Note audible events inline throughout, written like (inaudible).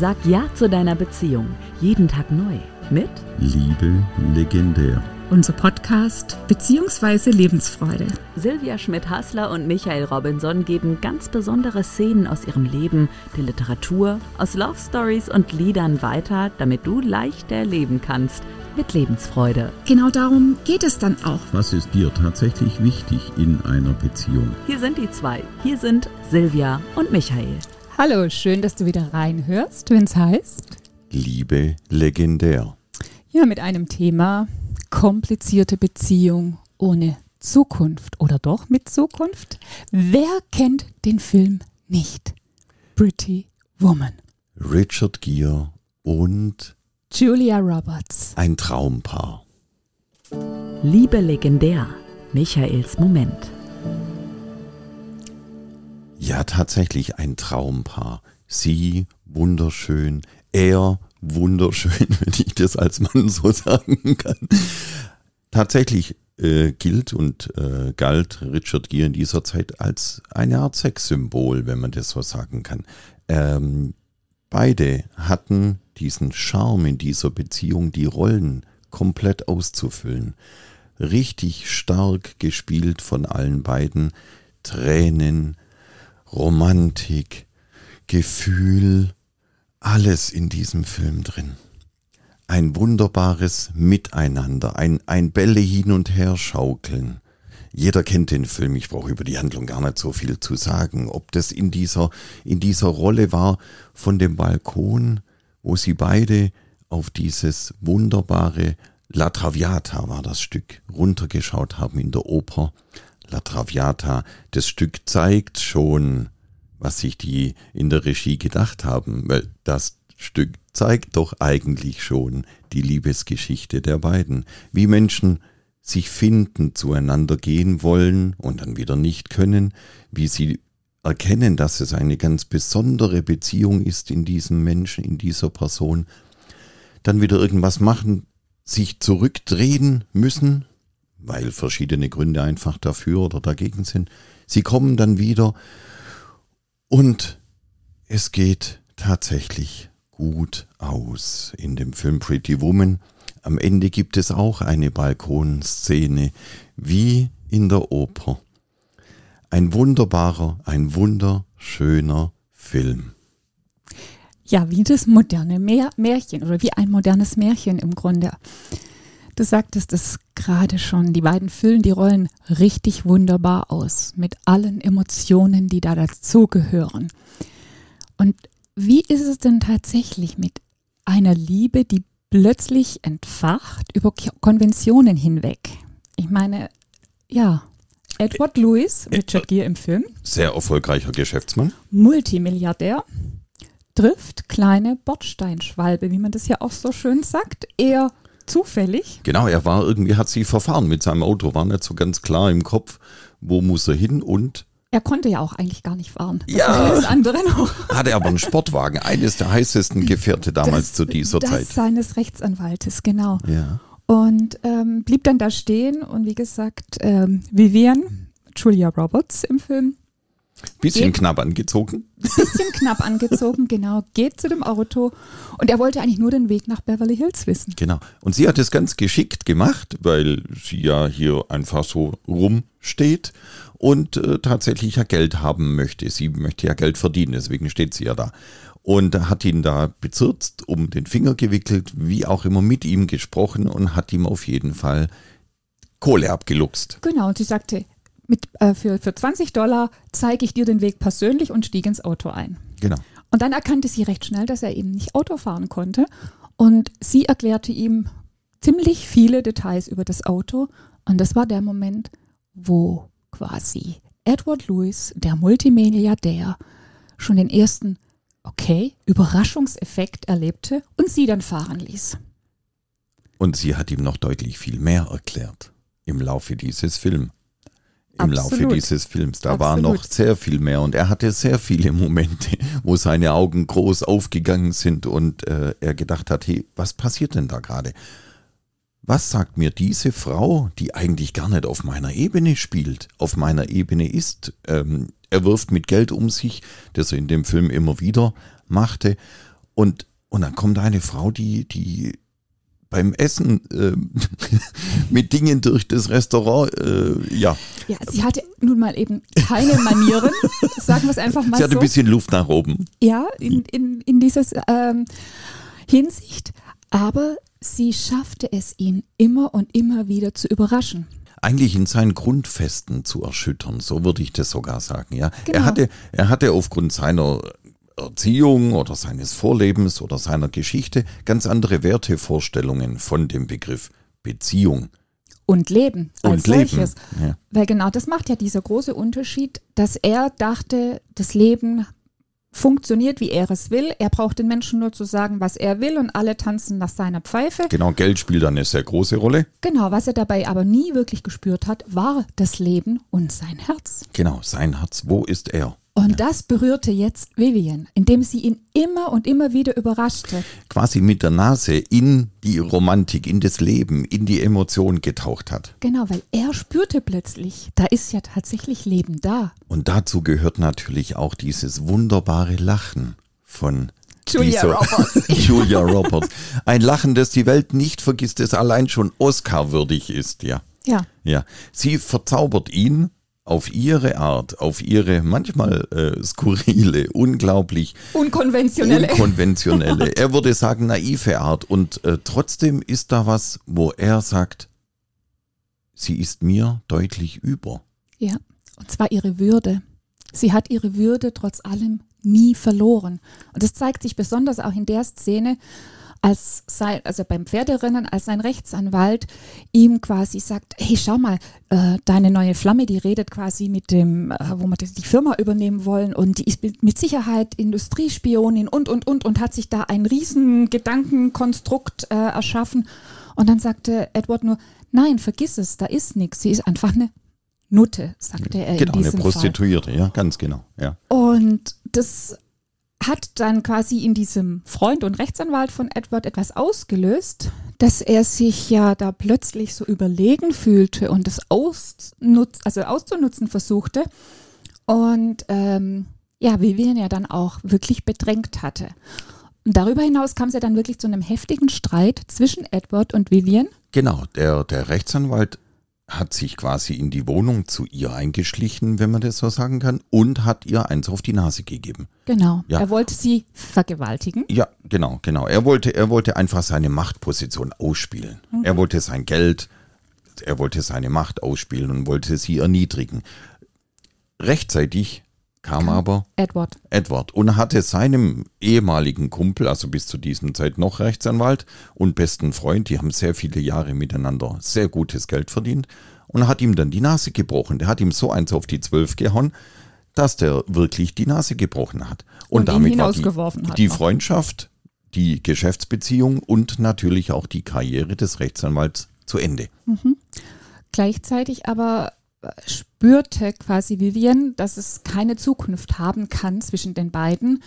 Sag Ja zu deiner Beziehung. Jeden Tag neu. Mit Liebe legendär. Unser Podcast Beziehungsweise Lebensfreude. Silvia Schmidt-Hassler und Michael Robinson geben ganz besondere Szenen aus ihrem Leben, der Literatur, aus Love Stories und Liedern weiter, damit du leichter leben kannst. Mit Lebensfreude. Genau darum geht es dann auch. Was ist dir tatsächlich wichtig in einer Beziehung? Hier sind die zwei. Hier sind Silvia und Michael. Hallo, schön, dass du wieder reinhörst, wenn es heißt Liebe legendär. Ja, mit einem Thema komplizierte Beziehung ohne Zukunft oder doch mit Zukunft. Wer kennt den Film nicht? Pretty Woman. Richard Gere und Julia Roberts. ein Traumpaar. Liebe legendär. Michaels Moment. Ja, tatsächlich ein Traumpaar. Sie wunderschön, er wunderschön, (laughs) wenn ich das als Mann so sagen kann. Tatsächlich äh, gilt und äh, galt Richard Gere in dieser Zeit als eine Art Sexsymbol, wenn man das so sagen kann. Ähm, beide hatten diesen Charme in dieser Beziehung, die Rollen komplett auszufüllen. Richtig stark gespielt von allen beiden. Tränen, Romantik, Gefühl, alles in diesem Film drin. Ein wunderbares Miteinander, ein, ein Bälle hin und her schaukeln. Jeder kennt den Film, ich brauche über die Handlung gar nicht so viel zu sagen. Ob das in dieser, in dieser Rolle war von dem Balkon, wo sie beide auf dieses wunderbare La Traviata war das Stück, runtergeschaut haben in der Oper. La Traviata, das Stück zeigt schon, was sich die in der Regie gedacht haben, weil das Stück zeigt doch eigentlich schon die Liebesgeschichte der beiden, wie Menschen sich finden, zueinander gehen wollen und dann wieder nicht können, wie sie erkennen, dass es eine ganz besondere Beziehung ist in diesem Menschen, in dieser Person, dann wieder irgendwas machen, sich zurückdrehen müssen, weil verschiedene Gründe einfach dafür oder dagegen sind. Sie kommen dann wieder und es geht tatsächlich gut aus in dem Film Pretty Woman. Am Ende gibt es auch eine Balkonszene wie in der Oper. Ein wunderbarer, ein wunderschöner Film. Ja, wie das moderne Mär Märchen oder wie ein modernes Märchen im Grunde. Du sagtest es gerade schon, die beiden füllen die Rollen richtig wunderbar aus, mit allen Emotionen, die da dazugehören. Und wie ist es denn tatsächlich mit einer Liebe, die plötzlich entfacht über Konventionen hinweg? Ich meine, ja, Edward Lewis, Richard Gere im Film, Sehr erfolgreicher Geschäftsmann. Multimilliardär, trifft kleine Bordsteinschwalbe, wie man das ja auch so schön sagt, eher zufällig. Genau, er war irgendwie, hat sich verfahren mit seinem Auto, war nicht so ganz klar im Kopf, wo muss er hin und Er konnte ja auch eigentlich gar nicht fahren. Das Ja. alles andere noch. (laughs) hatte aber einen Sportwagen, eines der heißesten Gefährte damals Das- zu dieser das Zeit. seines Rechtsanwaltes, genau. Ja. Und ähm, blieb dann da stehen und wie gesagt, ähm, Vivian, Julia Roberts im Film, Bisschen Geht- knapp angezogen. bisschen knapp angezogen, genau, geht zu dem Auto und er wollte eigentlich nur den Weg nach Beverly Hills wissen. Genau. Und sie hat es ganz geschickt gemacht, weil sie ja hier einfach so rumsteht und äh, tatsächlich ja Geld haben möchte. Sie möchte ja Geld verdienen, deswegen steht sie ja da. Und hat ihn da bezirzt, um den Finger gewickelt, wie auch immer mit ihm gesprochen und hat ihm auf jeden Fall Kohle abgeluchst. Genau, und sie sagte, mit, äh, für, für 20 Dollar zeige ich dir den Weg persönlich und stieg ins Auto ein. Genau. Und dann erkannte sie recht schnell, dass er eben nicht Auto fahren konnte. Und sie erklärte ihm ziemlich viele Details über das Auto. Und das war der Moment, wo quasi Edward Lewis, der Multimilliardär, schon den ersten, okay, Überraschungseffekt erlebte und sie dann fahren ließ. Und sie hat ihm noch deutlich viel mehr erklärt im Laufe dieses Films. Im Laufe Absolut. dieses Films. Da war Absolut. noch sehr viel mehr und er hatte sehr viele (laughs) Momente, wo seine Augen groß aufgegangen sind und äh, er gedacht hat, hey, was passiert denn da gerade? Was sagt mir diese Frau, die eigentlich gar nicht auf meiner Ebene spielt, auf meiner Ebene ist? Ähm, er wirft mit Geld um sich, das er in dem Film immer wieder machte. Und, und dann kommt eine Frau, die, die beim Essen äh, (laughs) mit Dingen durch das Restaurant, äh, ja. Ja, sie hatte nun mal eben keine Manieren, (laughs) sagen wir es einfach mal Sie hatte so. ein bisschen Luft nach oben. Ja, in, in, in dieser ähm, Hinsicht. Aber sie schaffte es, ihn immer und immer wieder zu überraschen. Eigentlich in seinen Grundfesten zu erschüttern, so würde ich das sogar sagen. Ja, Genau. er hatte, er hatte aufgrund seiner Erziehung oder seines Vorlebens oder seiner Geschichte ganz andere Wertevorstellungen von dem Begriff Beziehung Und Leben als und Leben. solches. Ja. Weil genau das macht ja dieser große Unterschied, dass er dachte, das Leben funktioniert, wie er es will. Er braucht den Menschen nur zu sagen, was er will und alle tanzen nach seiner Pfeife. Genau, Geld spielt eine sehr große Rolle. Genau, was er dabei aber nie wirklich gespürt hat, war das Leben und sein Herz. Genau, sein Herz, wo ist er? Und das berührte jetzt Vivian, indem sie ihn immer und immer wieder überraschte. Quasi mit der Nase in die Romantik, in das Leben, in die Emotion getaucht hat. Genau, weil er spürte plötzlich, da ist ja tatsächlich Leben da. Und dazu gehört natürlich auch dieses wunderbare Lachen von Julia (laughs) Roberts. Julia Roberts. Ein Lachen, das die Welt nicht vergisst, das allein schon Oscar-würdig ist, ja. Ja, Ja, sie verzaubert ihn auf ihre Art, auf ihre manchmal äh, skurrile, unglaublich unkonventionelle. unkonventionelle, (laughs) er würde sagen naive Art. Und äh, trotzdem ist da was, wo er sagt, sie ist mir deutlich über. Ja, und zwar ihre Würde. Sie hat ihre Würde trotz allem nie verloren. Und das zeigt sich besonders auch in der Szene, als sein, also beim Pferderennen, als sein Rechtsanwalt ihm quasi sagt, hey, schau mal, äh, deine neue Flamme, die redet quasi mit dem, äh, wo wir die Firma übernehmen wollen und die ist mit Sicherheit Industriespionin und, und, und und hat sich da ein riesen Gedankenkonstrukt äh, erschaffen. Und dann sagte Edward nur, nein, vergiss es, da ist nichts, sie ist einfach eine Nutte, sagte er Genau, in eine diesem Fall. Prostituierte, ja, ganz genau, ja. Und das hat dann quasi in diesem Freund und Rechtsanwalt von Edward etwas ausgelöst, dass er sich ja da plötzlich so überlegen fühlte und das ausnutz, also auszunutzen versuchte. Und ähm, ja, Vivian ja dann auch wirklich bedrängt hatte. Und darüber hinaus kam es ja dann wirklich zu einem heftigen Streit zwischen Edward und Vivian. Genau, der, der Rechtsanwalt hat sich quasi in die Wohnung zu ihr eingeschlichen, wenn man das so sagen kann, und hat ihr eins auf die Nase gegeben. Genau. Ja. Er wollte sie vergewaltigen. Ja, genau, genau. Er wollte, er wollte einfach seine Machtposition ausspielen. Er wollte sein Geld, er wollte seine Macht ausspielen und wollte sie erniedrigen. Rechtzeitig kam aber Edward. Edward und hatte seinem ehemaligen Kumpel, also bis zu diesem Zeit noch Rechtsanwalt und besten Freund, die haben sehr viele Jahre miteinander sehr gutes Geld verdient und hat ihm dann die Nase gebrochen. Der hat ihm so eins auf die Zwölf gehauen, dass der wirklich die Nase gebrochen hat. Und, Und damit war die, die. Freundschaft, die Geschäftsbeziehung und natürlich auch die Karriere des Rechtsanwalts zu Ende. Gleichzeitig aber spürte quasi Vivian, dass es keine Zukunft haben kann zwischen den beiden,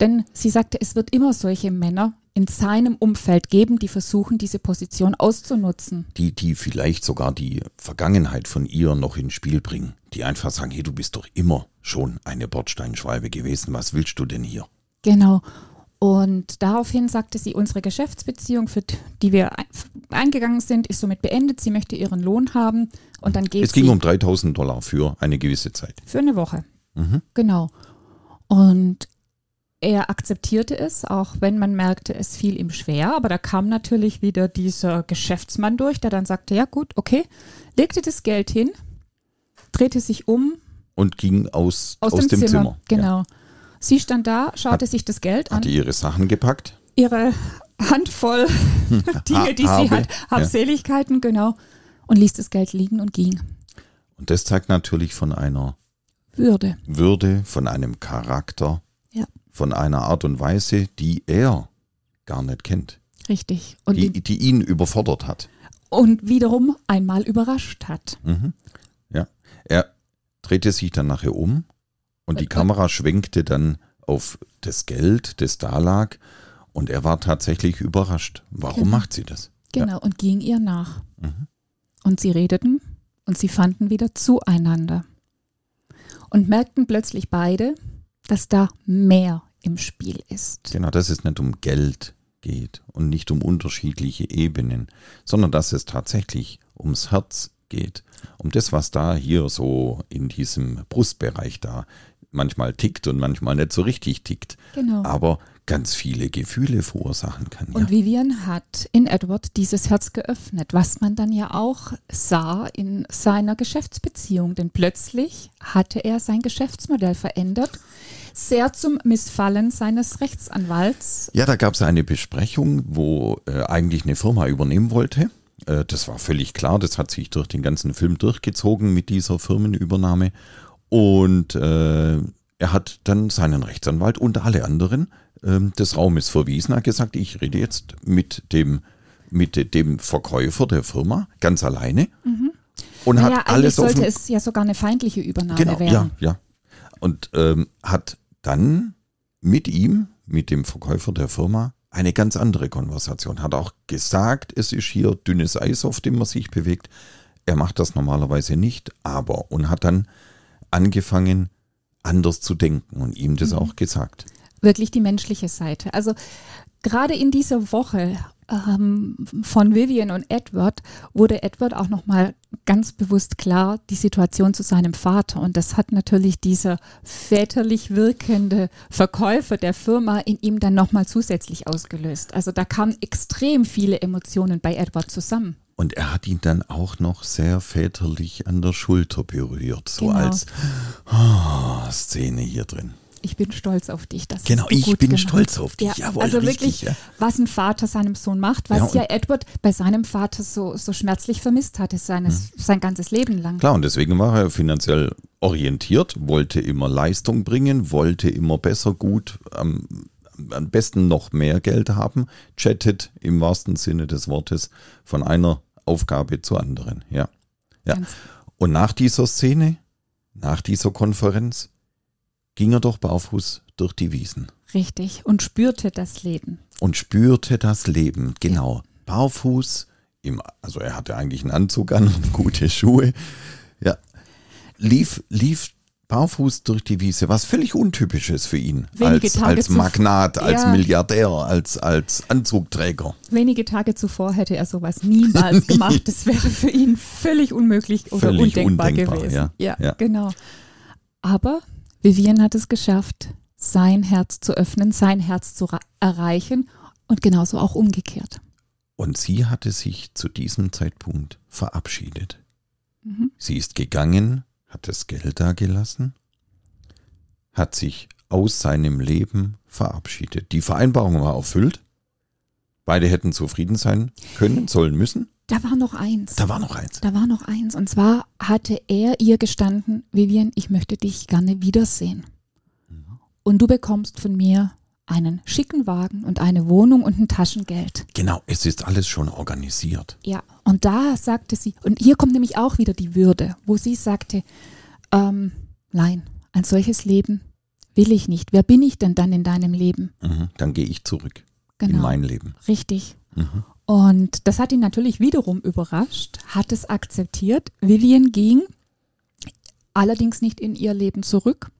denn sie sagte, es wird immer solche Männer in seinem Umfeld geben, die versuchen, diese Position auszunutzen. Die, die vielleicht sogar die Vergangenheit von ihr noch ins Spiel bringen. Die einfach sagen, hey, du bist doch immer schon eine Bordsteinschwalbe gewesen. Was willst du denn hier? Genau. Und daraufhin sagte sie, unsere Geschäftsbeziehung, für die wir eingegangen sind, ist somit beendet. Sie möchte ihren Lohn haben und dann geht Es sie ging um 3000 Dollar für eine gewisse Zeit. Für eine Woche. Mhm. Genau. Und er akzeptierte es, auch wenn man merkte, es fiel ihm schwer. Aber da kam natürlich wieder dieser Geschäftsmann durch, der dann sagte, ja gut, okay, legte das Geld hin, drehte sich um Und ging aus, aus, aus, dem, Zimmer. Ja. Genau. Sie stand da, schaute sich das Geld an, Hatte ihre Sachen gepackt. ihre Handvoll (laughs) Dinge, die sie Habe, hat, Habseligkeiten, genau, und ließ das Geld liegen und ging. Und das zeigt natürlich von einer Würde. Würde, von einem Charakter, Ja. von einer Art und Weise, die er gar nicht kennt. Richtig. Und, Die, ihn- die ihn überfordert hat. und wiederum einmal überrascht hat. Mhm. Ja. Er drehte sich dann nachher um und die äh. Kamera schwenkte dann auf das Geld, das da lag. Und er war tatsächlich überrascht. Warum Genau. macht sie das? Genau, und ging ihr nach. Mhm. Und sie redeten und sie fanden wieder zueinander. Und merkten plötzlich beide, dass da mehr im Spiel ist. Genau, dass es nicht um Geld geht und nicht um unterschiedliche Ebenen, sondern dass es tatsächlich ums Herz geht. Um das, was da hier so in diesem Brustbereich da manchmal tickt und manchmal nicht so richtig tickt. Genau. Aber ganz viele Gefühle verursachen kann. Und ja. Vivian hat in Edward dieses Herz geöffnet, was man dann ja auch sah in seiner Geschäftsbeziehung. Denn plötzlich hatte er sein Geschäftsmodell verändert, sehr zum Missfallen seines Rechtsanwalts. Ja, da gab es eine Besprechung, wo äh, eigentlich eine Firma übernehmen wollte. Äh, das war völlig klar, das hat sich durch den ganzen Film durchgezogen mit dieser Firmenübernahme. Und äh, er hat dann seinen Rechtsanwalt und alle anderen ähm, des Raumes verwiesen, hat gesagt, ich rede jetzt mit dem, mit dem Verkäufer der Firma ganz alleine. Und naja, hat alles sollte es ja sogar eine feindliche Übernahme Genau, ja, werden. ja. Und ähm, hat dann mit ihm, mit dem Verkäufer der Firma, eine ganz andere Konversation. Hat auch gesagt, es ist hier dünnes Eis, auf dem man sich bewegt. Er macht das normalerweise nicht, aber und hat dann angefangen, anders zu denken und ihm das auch gesagt. wirklich die menschliche Seite. Also gerade in dieser Woche ähm, von Vivian und Edward wurde Edward auch nochmal ganz bewusst klar die Situation zu seinem Vater. Und das hat natürlich dieser väterlich wirkende Verkäufer der Firma in ihm dann nochmal zusätzlich ausgelöst. Also da kamen extrem viele Emotionen bei Edward zusammen. Und er hat ihn dann auch noch sehr väterlich an der Schulter berührt, so Genau. als ah, Szene hier drin. Ich bin stolz auf dich. Das Genau, ich bin gemacht. stolz auf dich. Ja, Jawohl, also richtig, wirklich, ja. was ein Vater seinem Sohn macht, was Ja, ja, Edward bei seinem Vater so, so schmerzlich vermisst hatte, seines, Mhm. sein ganzes Leben lang. Klar, und deswegen war er finanziell orientiert, wollte immer Leistung bringen, wollte immer besser, gut, am, am besten noch mehr Geld haben, chattet im wahrsten Sinne des Wortes von einer Aufgabe zur anderen. Ja. ja. Ganz- Und nach dieser Szene, nach dieser Konferenz, ging er doch barfuß durch die Wiesen Richtig. Und spürte das Leben. und spürte das Leben. Genau. Barfuß, im, also er hatte eigentlich einen Anzug an und gute Schuhe. Ja. Lief, lief barfuß durch die Wiese, was völlig untypisch ist für ihn. Wenige als Tage als Magnat, als Ja. Milliardär, als, als Anzugträger. Wenige Tage zuvor hätte er sowas niemals (laughs) gemacht. Das wäre für ihn völlig unmöglich oder Völlig undenkbar, undenkbar, gewesen. ja. Ja. genau. Aber Vivian hat es geschafft, sein Herz zu öffnen, sein Herz zu erreichen und genauso auch umgekehrt. Und sie hatte sich zu diesem Zeitpunkt verabschiedet. Mhm. Sie ist gegangen, hat das Geld dagelassen, hat sich aus seinem Leben verabschiedet. Die Vereinbarung war erfüllt. Beide hätten zufrieden sein können, sollen, müssen. Da war noch eins. Da war noch eins. Da war noch eins. Und zwar hatte er ihr gestanden, Vivian, ich möchte dich gerne wiedersehen. Und du bekommst von mir einen schicken Wagen und eine Wohnung und ein Taschengeld. Genau, es ist alles schon organisiert. Ja, und da sagte sie, und hier kommt nämlich auch wieder die Würde, wo sie sagte, ähm, nein, ein solches Leben will ich nicht. Wer bin ich denn dann in deinem Leben? Mhm. Dann gehe ich zurück in Genau, mein Leben. richtig. Mhm. Und das hat ihn natürlich wiederum überrascht, hat es akzeptiert. Vivian ging allerdings nicht in ihr Leben zurück,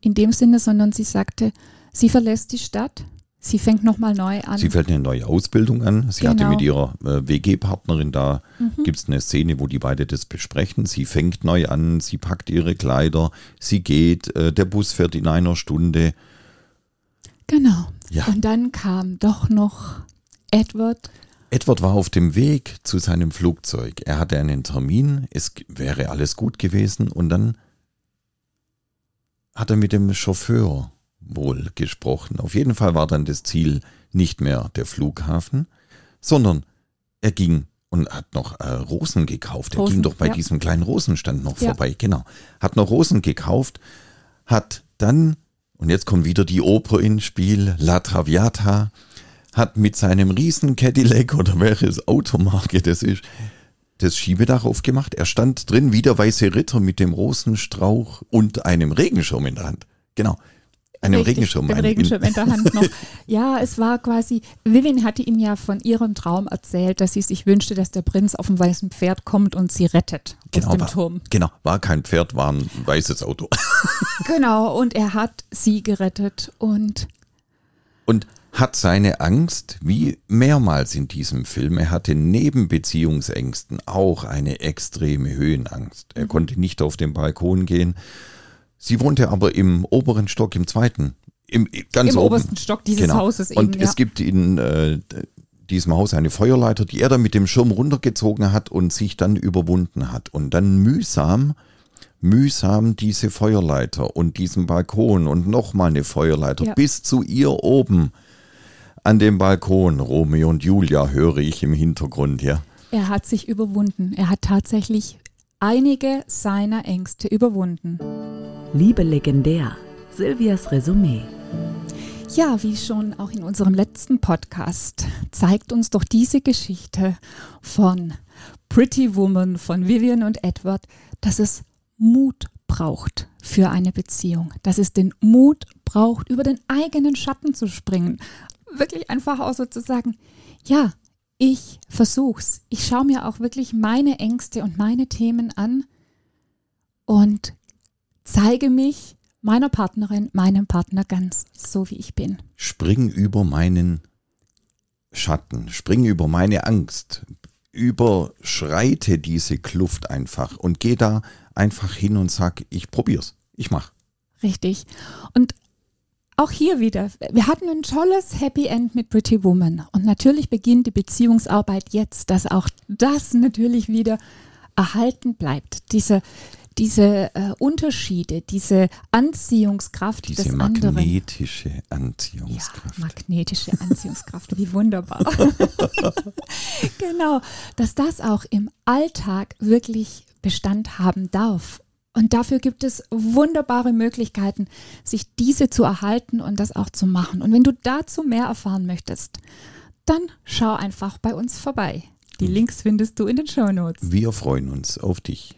in dem Sinne, sondern sie sagte, sie verlässt die Stadt, sie fängt nochmal neu an. Sie fällt eine neue Ausbildung an. Sie hatte Genau. mit ihrer äh, WG-Partnerin da, Mhm. gibt es eine Szene, wo die beide das besprechen. Sie fängt neu an, sie packt ihre Kleider, sie geht, äh, der Bus fährt in einer Stunde. genau. Ja. Und dann kam doch noch Edward. Edward war auf dem Weg zu seinem Flugzeug. Er hatte einen Termin, es wäre alles gut gewesen und dann hat er mit dem Chauffeur wohl gesprochen. Auf jeden Fall war dann das Ziel nicht mehr der Flughafen, sondern er ging und hat noch äh, Rosen gekauft. Er Rosen, ging doch bei ja. diesem kleinen Rosenstand noch Ja. vorbei, genau. Hat noch Rosen gekauft, hat dann, und jetzt kommt wieder die Oper ins Spiel, La Traviata, hat mit seinem riesen Cadillac oder welches Automarke das ist, das Schiebedach aufgemacht. Er stand drin wie der weiße Ritter mit dem Rosenstrauch und einem Regenschirm in der Hand. Genau. Einen Richtig, Regenschirm. Den Regenschirm in der Hand noch. (laughs) Ja, es war quasi, Vivian hatte ihm ja von ihrem Traum erzählt, dass sie sich wünschte, dass der Prinz auf dem weißen Pferd kommt und sie rettet aus dem war, Turm. Genau, war kein Pferd, war ein weißes Auto. (laughs) Genau, und er hat sie gerettet und Und hat seine Angst, wie mehrmals in diesem Film, er hatte neben Beziehungsängsten auch eine extreme Höhenangst. Mhm. Er konnte nicht auf den Balkon gehen. Sie wohnte aber im oberen Stock, im zweiten, im ganz im oben. obersten Stock dieses Genau. Hauses eben. Und ja. es gibt in äh, diesem Haus eine Feuerleiter, die er dann mit dem Schirm runtergezogen hat und sich dann überwunden hat. Und dann mühsam, mühsam diese Feuerleiter und diesen Balkon und nochmal eine Feuerleiter Ja. bis zu ihr oben an dem Balkon. Romeo und Julia höre ich im Hintergrund, ja. Er hat sich überwunden. Er hat tatsächlich einige seiner Ängste überwunden. Liebe legendär. Silvias Resümee. Ja, wie schon auch in unserem letzten Podcast zeigt uns doch diese Geschichte von Pretty Woman, von Vivian und Edward, dass es Mut braucht für eine Beziehung, dass es den Mut braucht, über den eigenen Schatten zu springen. Wirklich einfach auch so zu sagen, ja, ich versuch's. Ich schaue mir auch wirklich meine Ängste und meine Themen an und zeige mich meiner Partnerin, meinem Partner ganz so, wie ich bin. Spring über meinen Schatten, spring über meine Angst, überschreite diese Kluft einfach und geh da einfach hin und sag, ich probier's, ich mach. Richtig. Und auch hier wieder, wir hatten ein tolles Happy End mit Pretty Woman. Und natürlich beginnt die Beziehungsarbeit jetzt, dass auch das natürlich wieder erhalten bleibt. Diese, diese äh, Unterschiede, diese Anziehungskraft Diese des anderen. magnetische Ja, Anziehungskraft. magnetische Anziehungskraft, wie wunderbar. (laughs) (laughs) genau, dass das auch im Alltag wirklich Bestand haben darf. Und dafür gibt es wunderbare Möglichkeiten, sich diese zu erhalten und das auch zu machen. Und wenn du dazu mehr erfahren möchtest, dann schau einfach bei uns vorbei. Die Links findest du in den Show Notes. Wir freuen uns auf dich.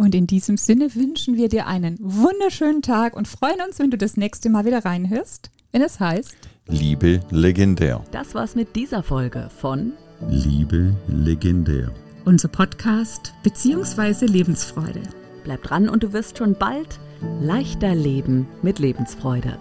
Und in diesem Sinne wünschen wir dir einen wunderschönen Tag und freuen uns, wenn du das nächste Mal wieder reinhörst, wenn es heißt, Liebe legendär. Das war's mit dieser Folge von Liebe legendär. unser Podcast bzw. Lebensfreude. Bleib dran und du wirst schon bald leichter leben mit Lebensfreude.